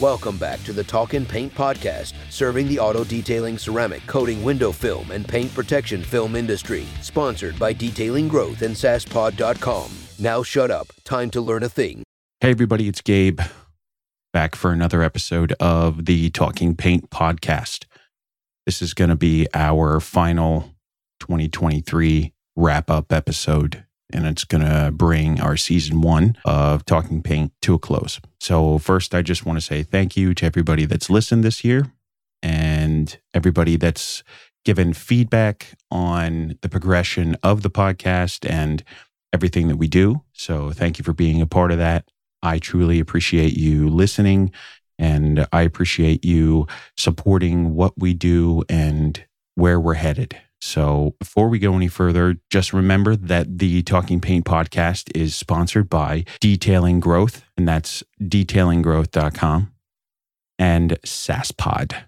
Welcome back to the Talkin' Paint Podcast, serving the auto detailing, ceramic, coating, window film, and paint protection film industry. Sponsored by Detailing Growth and SASPOD.com. Now shut up. Time to learn a thing. Hey, everybody, it's Gabe back for another episode of the Talking Paint Podcast. This is going to be our final 2023 wrap up episode and it's going to bring our season one of Talking Paint to a close. So, first, I just want to say thank you to everybody that's listened this year and everybody that's given feedback on the progression of the podcast and everything that we do. So, thank you for being a part of that. I truly appreciate you listening and I appreciate you supporting what we do and where we're headed. So before we go any further, just remember that the Talking Paint podcast is sponsored by Detailing Growth, and that's detailinggrowth.com and SASPOD,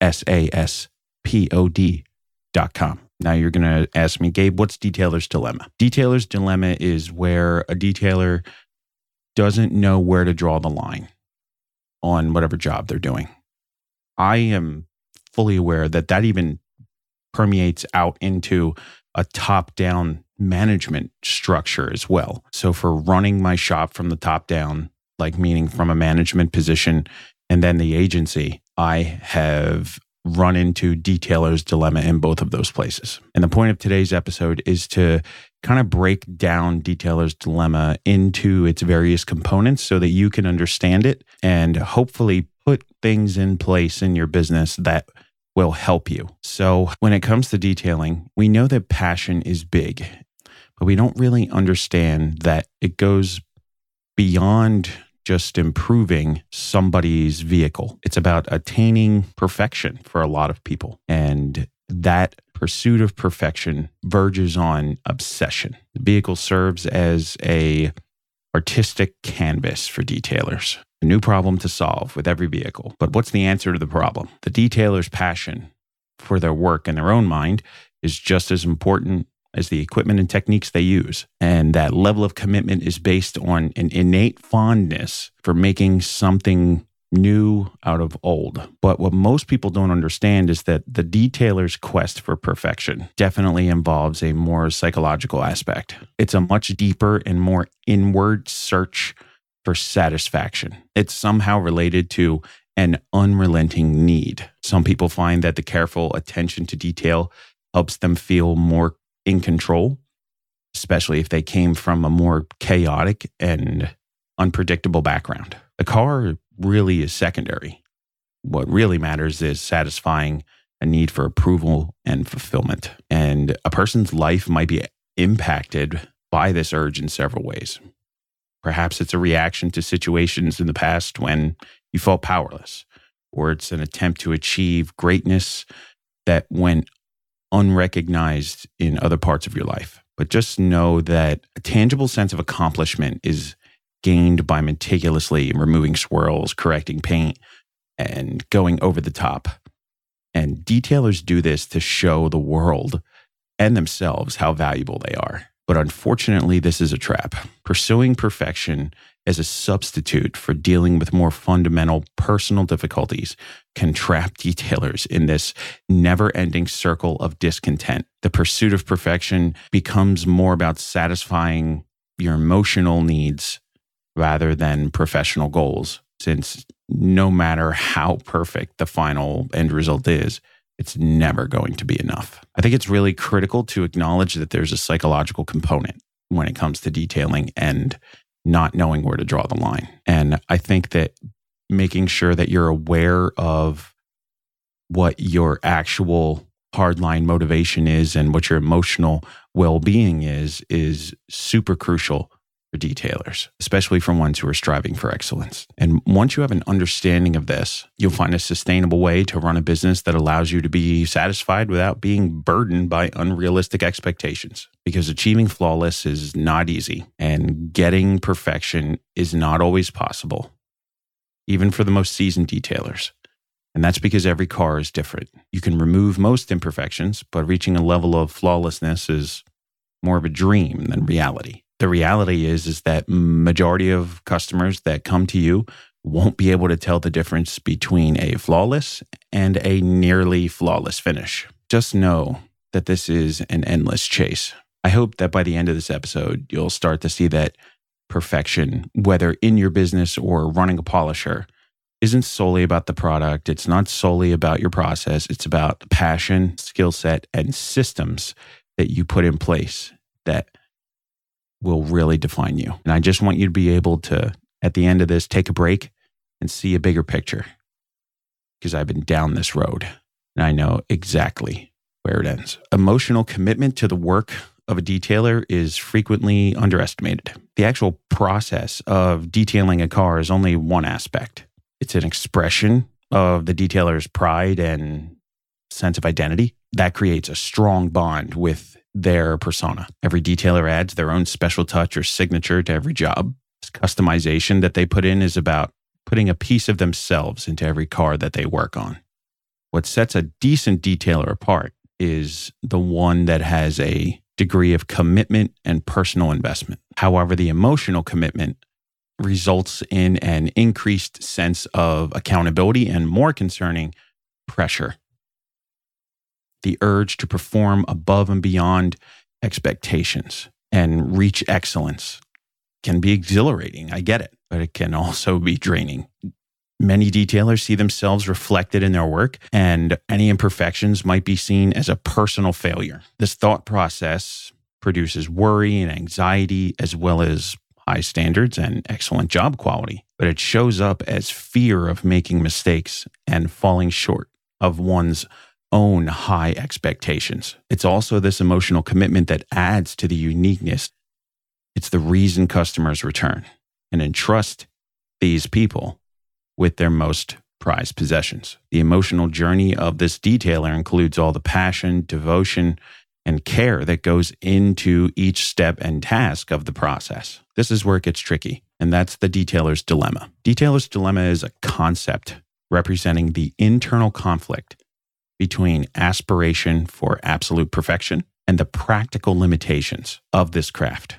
S A S P O D.com. Now you're going to ask me, Gabe, what's Detailer's Dilemma? Detailer's Dilemma is where a detailer doesn't know where to draw the line on whatever job they're doing. I am fully aware that that even permeates out into a top down management structure as well. So for running my shop from the top down, like meaning from a management position and then the agency, I have run into detailer's dilemma in both of those places. And the point of today's episode is to kind of break down detailer's dilemma into its various components so that you can understand it and hopefully put things in place in your business that will help you. So, when it comes to detailing, we know that passion is big, but we don't really understand that it goes beyond just improving somebody's vehicle. It's about attaining perfection for a lot of people. And that pursuit of perfection verges on obsession. The vehicle serves as a artistic canvas for detailers a new problem to solve with every vehicle. But what's the answer to the problem? The detailer's passion for their work in their own mind is just as important as the equipment and techniques they use. And that level of commitment is based on an innate fondness for making something new out of old. But what most people don't understand is that the detailer's quest for perfection definitely involves a more psychological aspect. It's a much deeper and more inward search for satisfaction. It's somehow related to an unrelenting need. Some people find that the careful attention to detail helps them feel more in control, especially if they came from a more chaotic and unpredictable background. The car really is secondary. What really matters is satisfying a need for approval and fulfillment. And a person's life might be impacted by this urge in several ways. Perhaps it's a reaction to situations in the past when you felt powerless, or it's an attempt to achieve greatness that went unrecognized in other parts of your life. But just know that a tangible sense of accomplishment is gained by meticulously removing swirls, correcting paint, and going over the top. And detailers do this to show the world and themselves how valuable they are. But unfortunately, this is a trap. Pursuing perfection as a substitute for dealing with more fundamental personal difficulties can trap detailers in this never ending circle of discontent. The pursuit of perfection becomes more about satisfying your emotional needs rather than professional goals, since no matter how perfect the final end result is, it's never going to be enough. I think it's really critical to acknowledge that there's a psychological component when it comes to detailing and not knowing where to draw the line. And I think that making sure that you're aware of what your actual hardline motivation is and what your emotional well being is, is super crucial for detailers, especially for ones who are striving for excellence. And once you have an understanding of this, you'll find a sustainable way to run a business that allows you to be satisfied without being burdened by unrealistic expectations. Because achieving flawless is not easy, and getting perfection is not always possible, even for the most seasoned detailers. And that's because every car is different. You can remove most imperfections, but reaching a level of flawlessness is more of a dream than reality the reality is is that majority of customers that come to you won't be able to tell the difference between a flawless and a nearly flawless finish. Just know that this is an endless chase. I hope that by the end of this episode, you'll start to see that perfection, whether in your business or running a polisher, isn't solely about the product. It's not solely about your process. It's about passion, skill set, and systems that you put in place that will really define you. And I just want you to be able to, at the end of this, take a break and see a bigger picture because I've been down this road and I know exactly where it ends. Emotional commitment to the work of a detailer is frequently underestimated. The actual process of detailing a car is only one aspect. It's an expression of the detailer's pride and sense of identity that creates a strong bond with their persona. Every detailer adds their own special touch or signature to every job. This customization that they put in is about putting a piece of themselves into every car that they work on. What sets a decent detailer apart is the one that has a degree of commitment and personal investment. However, the emotional commitment results in an increased sense of accountability and more concerning pressure. The urge to perform above and beyond expectations and reach excellence can be exhilarating. I get it, but it can also be draining. Many detailers see themselves reflected in their work, and any imperfections might be seen as a personal failure. This thought process produces worry and anxiety, as well as high standards and excellent job quality, but it shows up as fear of making mistakes and falling short of one's own high expectations. It's also this emotional commitment that adds to the uniqueness. It's the reason customers return and entrust these people with their most prized possessions. The emotional journey of this detailer includes all the passion, devotion, and care that goes into each step and task of the process. This is where it gets tricky, and that's the detailer's dilemma. Detailer's dilemma is a concept representing the internal conflict between aspiration for absolute perfection and the practical limitations of this craft.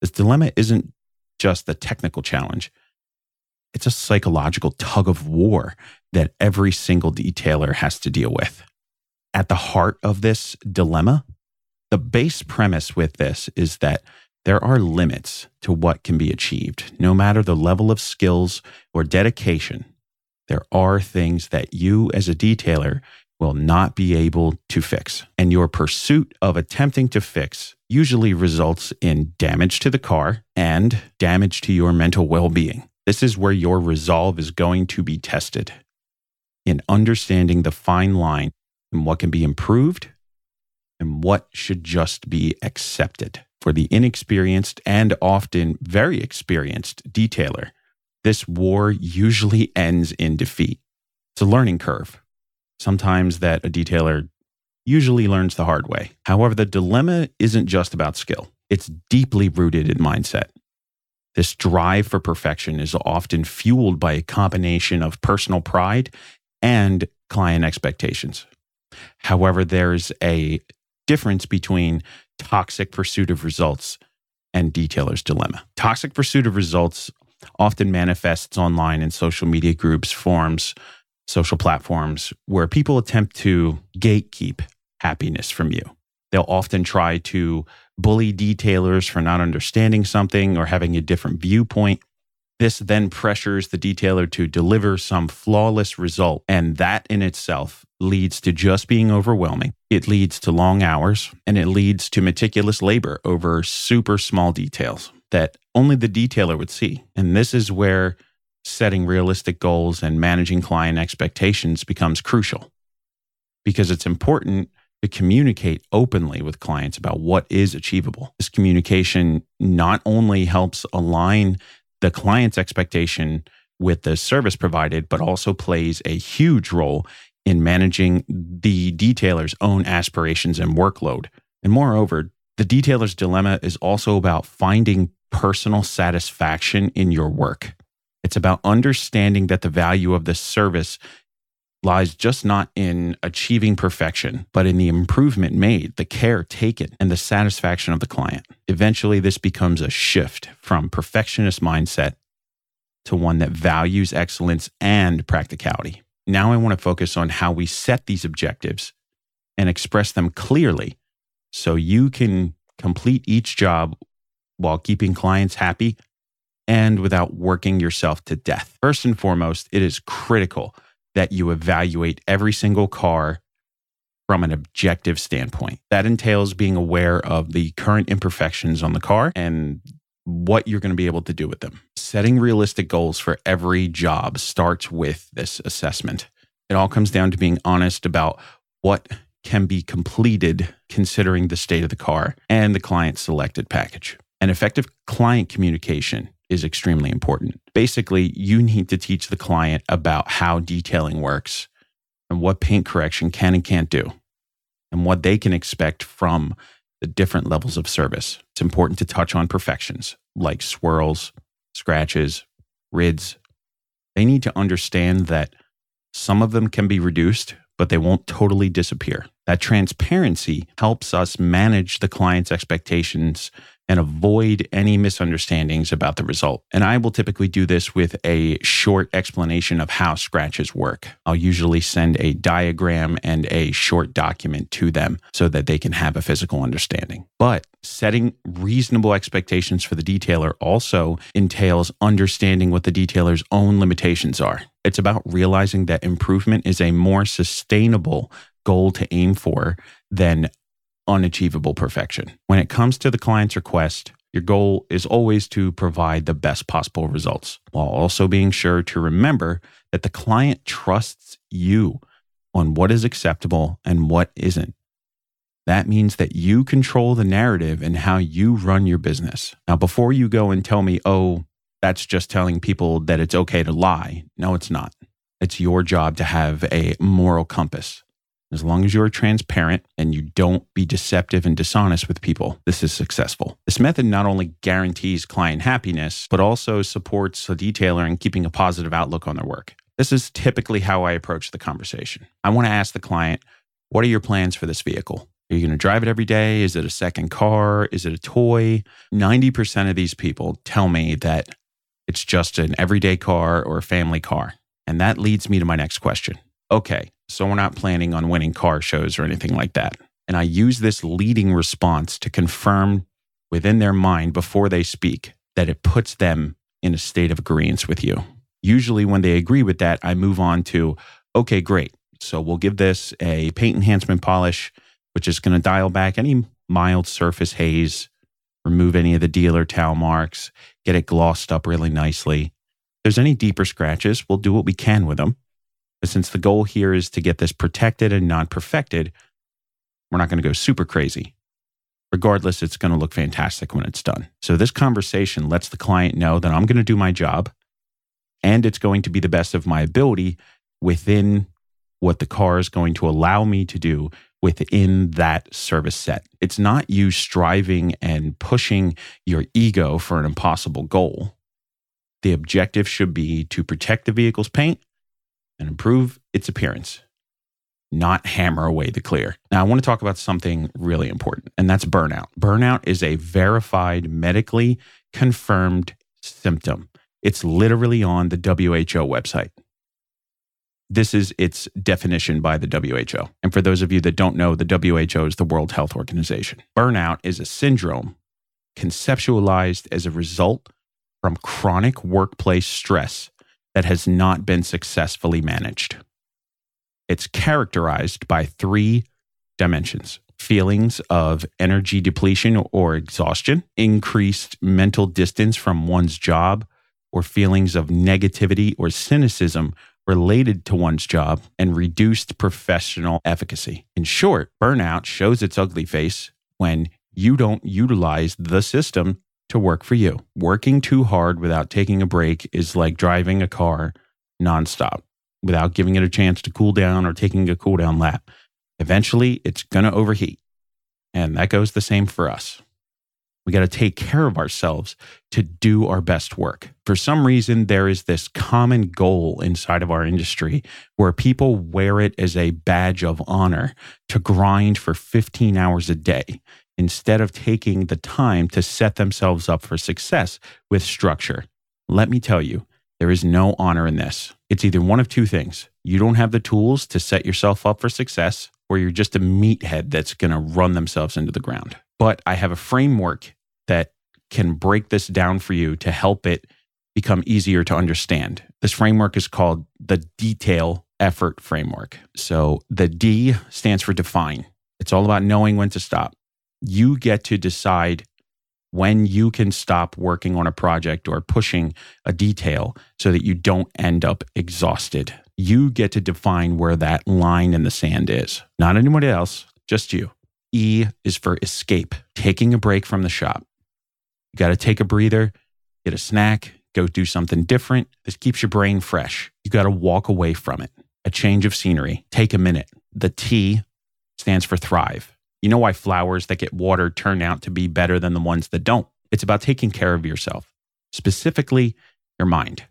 This dilemma isn't just the technical challenge, it's a psychological tug of war that every single detailer has to deal with. At the heart of this dilemma, the base premise with this is that there are limits to what can be achieved, no matter the level of skills or dedication. There are things that you, as a detailer, will not be able to fix. And your pursuit of attempting to fix usually results in damage to the car and damage to your mental well being. This is where your resolve is going to be tested in understanding the fine line and what can be improved and what should just be accepted. For the inexperienced and often very experienced detailer, this war usually ends in defeat. It's a learning curve, sometimes that a detailer usually learns the hard way. However, the dilemma isn't just about skill, it's deeply rooted in mindset. This drive for perfection is often fueled by a combination of personal pride and client expectations. However, there's a difference between toxic pursuit of results and detailer's dilemma. Toxic pursuit of results often manifests online in social media groups, forums, social platforms where people attempt to gatekeep happiness from you. They'll often try to bully detailers for not understanding something or having a different viewpoint. This then pressures the detailer to deliver some flawless result. And that in itself leads to just being overwhelming. It leads to long hours and it leads to meticulous labor over super small details that only the detailer would see. And this is where setting realistic goals and managing client expectations becomes crucial because it's important to communicate openly with clients about what is achievable. This communication not only helps align the client's expectation with the service provided, but also plays a huge role in managing the detailer's own aspirations and workload. And moreover, the detailer's dilemma is also about finding personal satisfaction in your work. It's about understanding that the value of the service lies just not in achieving perfection, but in the improvement made, the care taken, and the satisfaction of the client. Eventually, this becomes a shift from perfectionist mindset to one that values excellence and practicality. Now I want to focus on how we set these objectives and express them clearly so you can complete each job while keeping clients happy and without working yourself to death. First and foremost, it is critical that you evaluate every single car from an objective standpoint. That entails being aware of the current imperfections on the car and what you're going to be able to do with them. Setting realistic goals for every job starts with this assessment. It all comes down to being honest about what can be completed considering the state of the car and the client selected package. An effective client communication is extremely important. Basically, you need to teach the client about how detailing works and what paint correction can and can't do and what they can expect from the different levels of service. It's important to touch on perfections like swirls, scratches, RIDS. They need to understand that some of them can be reduced, but they won't totally disappear. That transparency helps us manage the client's expectations and avoid any misunderstandings about the result. And I will typically do this with a short explanation of how scratches work. I'll usually send a diagram and a short document to them so that they can have a physical understanding. But setting reasonable expectations for the detailer also entails understanding what the detailer's own limitations are. It's about realizing that improvement is a more sustainable goal to aim for than unachievable perfection. When it comes to the client's request, your goal is always to provide the best possible results while also being sure to remember that the client trusts you on what is acceptable and what isn't. That means that you control the narrative and how you run your business. Now, before you go and tell me, oh, that's just telling people that it's okay to lie. No, it's not. It's your job to have a moral compass. As long as you're transparent and you don't be deceptive and dishonest with people, this is successful. This method not only guarantees client happiness, but also supports the detailer in keeping a positive outlook on their work. This is typically how I approach the conversation. I want to ask the client, What are your plans for this vehicle? Are you going to drive it every day? Is it a second car? Is it a toy? 90% of these people tell me that it's just an everyday car or a family car. And that leads me to my next question. Okay, so we're not planning on winning car shows or anything like that. And I use this leading response to confirm within their mind before they speak that it puts them in a state of agreement with you. Usually, when they agree with that, I move on to, okay, great. So we'll give this a paint enhancement polish, which is going to dial back any mild surface haze, remove any of the dealer towel marks, get it glossed up really nicely. If there's any deeper scratches, we'll do what we can with them. But since the goal here is to get this protected and not perfected, we're not going to go super crazy. Regardless, it's going to look fantastic when it's done. So, this conversation lets the client know that I'm going to do my job and it's going to be the best of my ability within what the car is going to allow me to do within that service set. It's not you striving and pushing your ego for an impossible goal. The objective should be to protect the vehicle's paint and improve its appearance, not hammer away the clear. Now, I want to talk about something really important, and that's burnout. Burnout is a verified, medically confirmed symptom. It's literally on the WHO website. This is its definition by the WHO. And for those of you that don't know, the WHO is the World Health Organization. Burnout is a syndrome conceptualized as a result from chronic workplace stress that has not been successfully managed. It's characterized by three dimensions feelings of energy depletion or exhaustion, increased mental distance from one's job, or feelings of negativity or cynicism related to one's job, and reduced professional efficacy. In short, burnout shows its ugly face when you don't utilize the system to work for you. Working too hard without taking a break is like driving a car nonstop without giving it a chance to cool down or taking a cool down lap. Eventually, it's going to overheat. And that goes the same for us. We got to take care of ourselves to do our best work. For some reason, there is this common goal inside of our industry where people wear it as a badge of honor to grind for 15 hours a day instead of taking the time to set themselves up for success with structure. Let me tell you, There is no honor in this. It's either one of two things. You don't have the tools to set yourself up for success, or you're just a meathead that's going to run themselves into the ground. But I have a framework that can break this down for you to help it become easier to understand. This framework is called the detail effort framework. So the D stands for define. It's all about knowing when to stop. You get to decide when you can stop working on a project or pushing a detail so that you don't end up exhausted. You get to define where that line in the sand is, not anybody else, just you. E is for escape, taking a break from the shop. You got to take a breather, get a snack, go do something different. This keeps your brain fresh. You got to walk away from it. A change of scenery, take a minute. The T stands for thrive. You know why flowers that get watered turn out to be better than the ones that don't? It's about taking care of yourself, specifically your mind.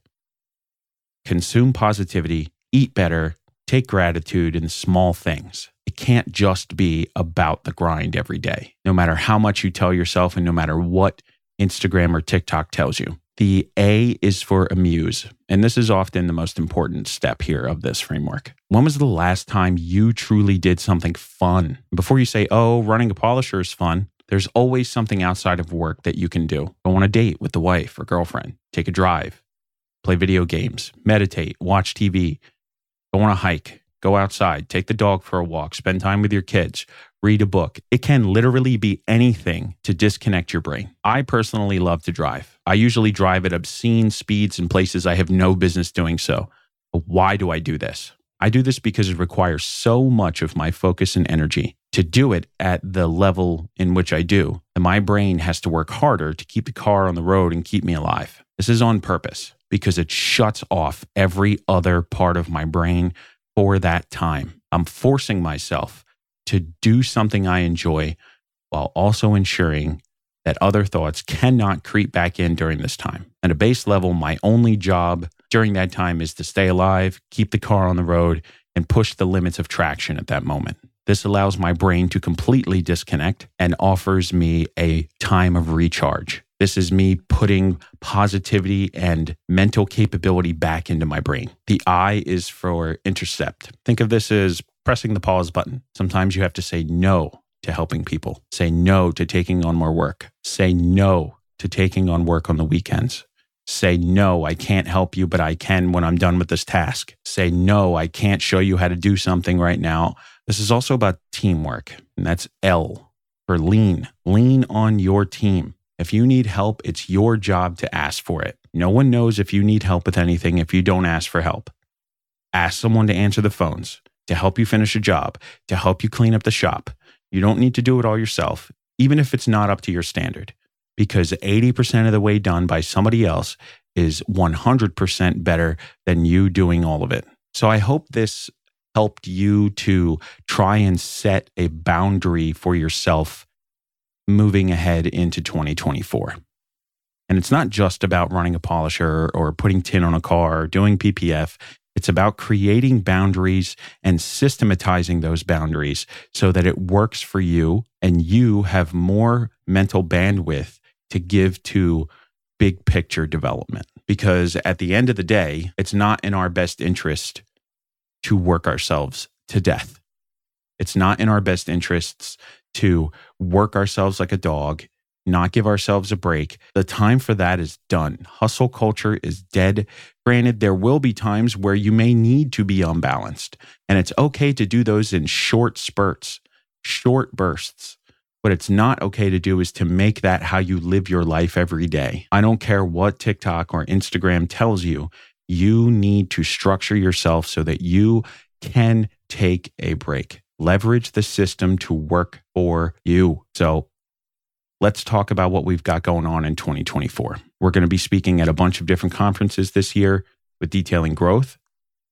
Consume positivity, eat better, take gratitude in small things. It can't just be about the grind every day, no matter how much you tell yourself and no matter what Instagram or TikTok tells you. The A is for amuse. And this is often the most important step here of this framework. When was the last time you truly did something fun? Before you say, oh, running a polisher is fun, there's always something outside of work that you can do. Go on a date with the wife or girlfriend, take a drive, play video games, meditate, watch TV, go on a hike, go outside, take the dog for a walk, spend time with your kids, read a book. It can literally be anything to disconnect your brain. I personally love to drive. I usually drive at obscene speeds in places I have no business doing so. But why do I do this? I do this because it requires so much of my focus and energy. To do it at the level in which I do, and my brain has to work harder to keep the car on the road and keep me alive. This is on purpose because it shuts off every other part of my brain for that time. I'm forcing myself to do something I enjoy while also ensuring that other thoughts cannot creep back in during this time. At a base level, my only job during that time is to stay alive, keep the car on the road, and push the limits of traction at that moment. This allows my brain to completely disconnect and offers me a time of recharge. This is me putting positivity and mental capability back into my brain. The I is for intercept. Think of this as pressing the pause button. Sometimes you have to say no to helping people, say no to taking on more work, say no to taking on work on the weekends. Say no, I can't help you, but I can when I'm done with this task. Say no, I can't show you how to do something right now. This is also about teamwork, and that's L for lean. Lean on your team. If you need help, it's your job to ask for it. No one knows if you need help with anything if you don't ask for help. Ask someone to answer the phones to help you finish a job, to help you clean up the shop. You don't need to do it all yourself, even if it's not up to your standard, because 80% of the way done by somebody else is 100% better than you doing all of it. So I hope this helped you to try and set a boundary for yourself moving ahead into 2024. And it's not just about running a polisher or putting tint on a car or doing PPF. It's about creating boundaries and systematizing those boundaries so that it works for you and you have more mental bandwidth to give to big picture development. Because at the end of the day, it's not in our best interest to work ourselves to death. It's not in our best interests to work ourselves like a dog not give ourselves a break. The time for that is done. Hustle culture is dead. Granted, there will be times where you may need to be unbalanced, and it's okay to do those in short spurts, short bursts. What it's not okay to do is to make that how you live your life every day. I don't care what TikTok or Instagram tells you, you need to structure yourself so that you can take a break. Leverage the system to work for you. So let's talk about what we've got going on in 2024. We're going to be speaking at a bunch of different conferences this year with detailing growth.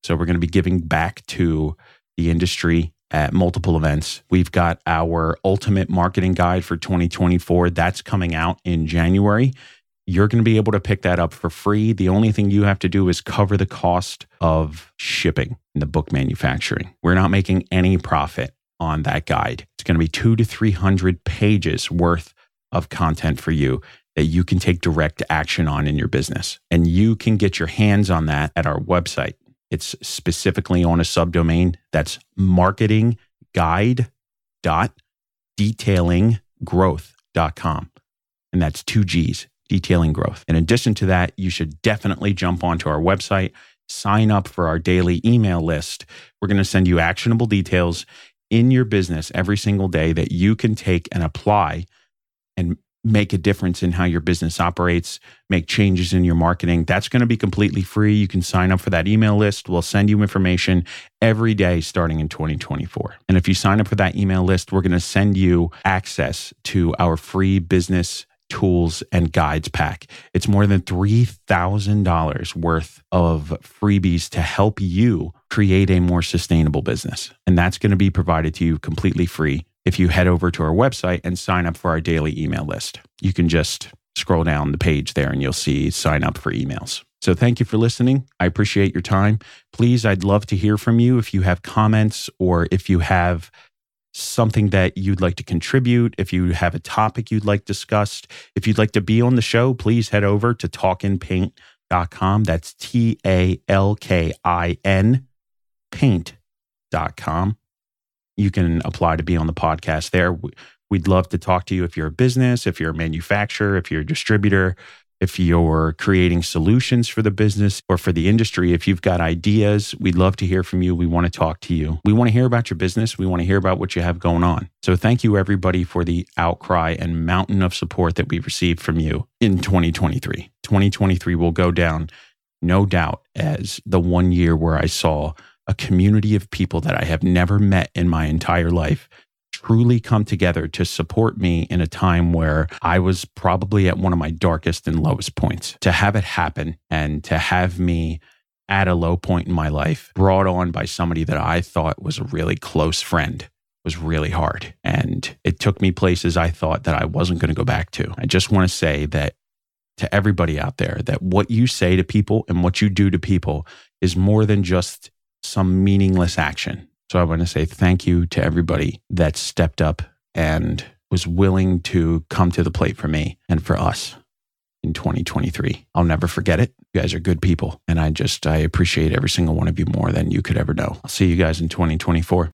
So we're going to be giving back to the industry at multiple events. We've got our ultimate marketing guide for 2024 that's coming out in January. You're going to be able to pick that up for free. The only thing you have to do is cover the cost of shipping in the book manufacturing. We're not making any profit on that guide. It's going to be two to 300 pages worth of content for you. that you can take direct action on in your business. And you can get your hands on that at our website. It's specifically on a subdomain that's marketingguide.detailinggrowth.com. And that's two G's, detailing growth. In addition to that, you should definitely jump onto our website, sign up for our daily email list. We're going to send you actionable details in your business every single day that you can take and apply and make a difference in how your business operates, make changes in your marketing. That's going to be completely free. You can sign up for that email list. We'll send you information every day starting in 2024. And if you sign up for that email list, we're going to send you access to our free business tools and guides pack. It's more than $3,000 worth of freebies to help you create a more sustainable business. And that's going to be provided to you completely free if you head over to our website and sign up for our daily email list. You can just scroll down the page there and you'll see sign up for emails. So thank you for listening. I appreciate your time. Please, I'd love to hear from you if you have comments or if you have something that you'd like to contribute, if you have a topic you'd like discussed, if you'd like to be on the show, please head over to talkinpaint.com. That's T A L K I N paint.com you can apply to be on the podcast there. We'd love to talk to you if you're a business, if you're a manufacturer, if you're a distributor, if you're creating solutions for the business or for the industry. If you've got ideas, we'd love to hear from you. We want to talk to you. We want to hear about your business. We want to hear about what you have going on. So thank you, everybody, for the outcry and mountain of support that we've received from you in 2023. 2023 will go down, no doubt, as the one year where I saw a community of people that I have never met in my entire life truly come together to support me in a time where I was probably at one of my darkest and lowest points. To have it happen and to have me at a low point in my life brought on by somebody that I thought was a really close friend was really hard. And it took me places I thought that I wasn't going to go back to. I just want to say that to everybody out there that what you say to people and what you do to people is more than just some meaningless action. So I want to say thank you to everybody that stepped up and was willing to come to the plate for me and for us in 2023. I'll never forget it. You guys are good people. And I just, I appreciate every single one of you more than you could ever know. I'll see you guys in 2024.